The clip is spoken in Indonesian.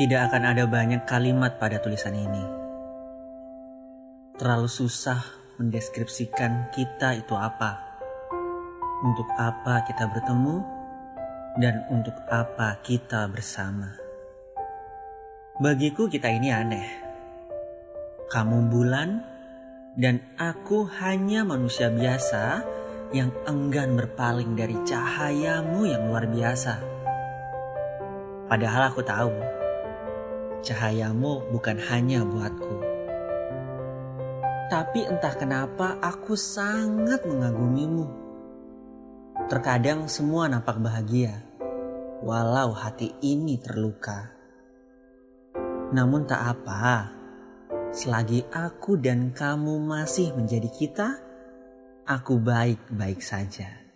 Tidak akan ada banyak kalimat pada tulisan ini. Terlalu susah mendeskripsikan kita itu apa. Untuk apa kita bertemu dan untuk apa kita bersama. Bagiku kita ini aneh. Kamu bulan dan aku hanya manusia biasa yang enggan berpaling dari cahayamu yang luar biasa. Padahal aku tahu cahayamu bukan hanya buatku. Tapi entah kenapa aku sangat mengagumimu. Terkadang semua nampak bahagia, walau hati ini terluka. Namun tak apa, selagi aku dan kamu masih menjadi kita, aku baik-baik saja.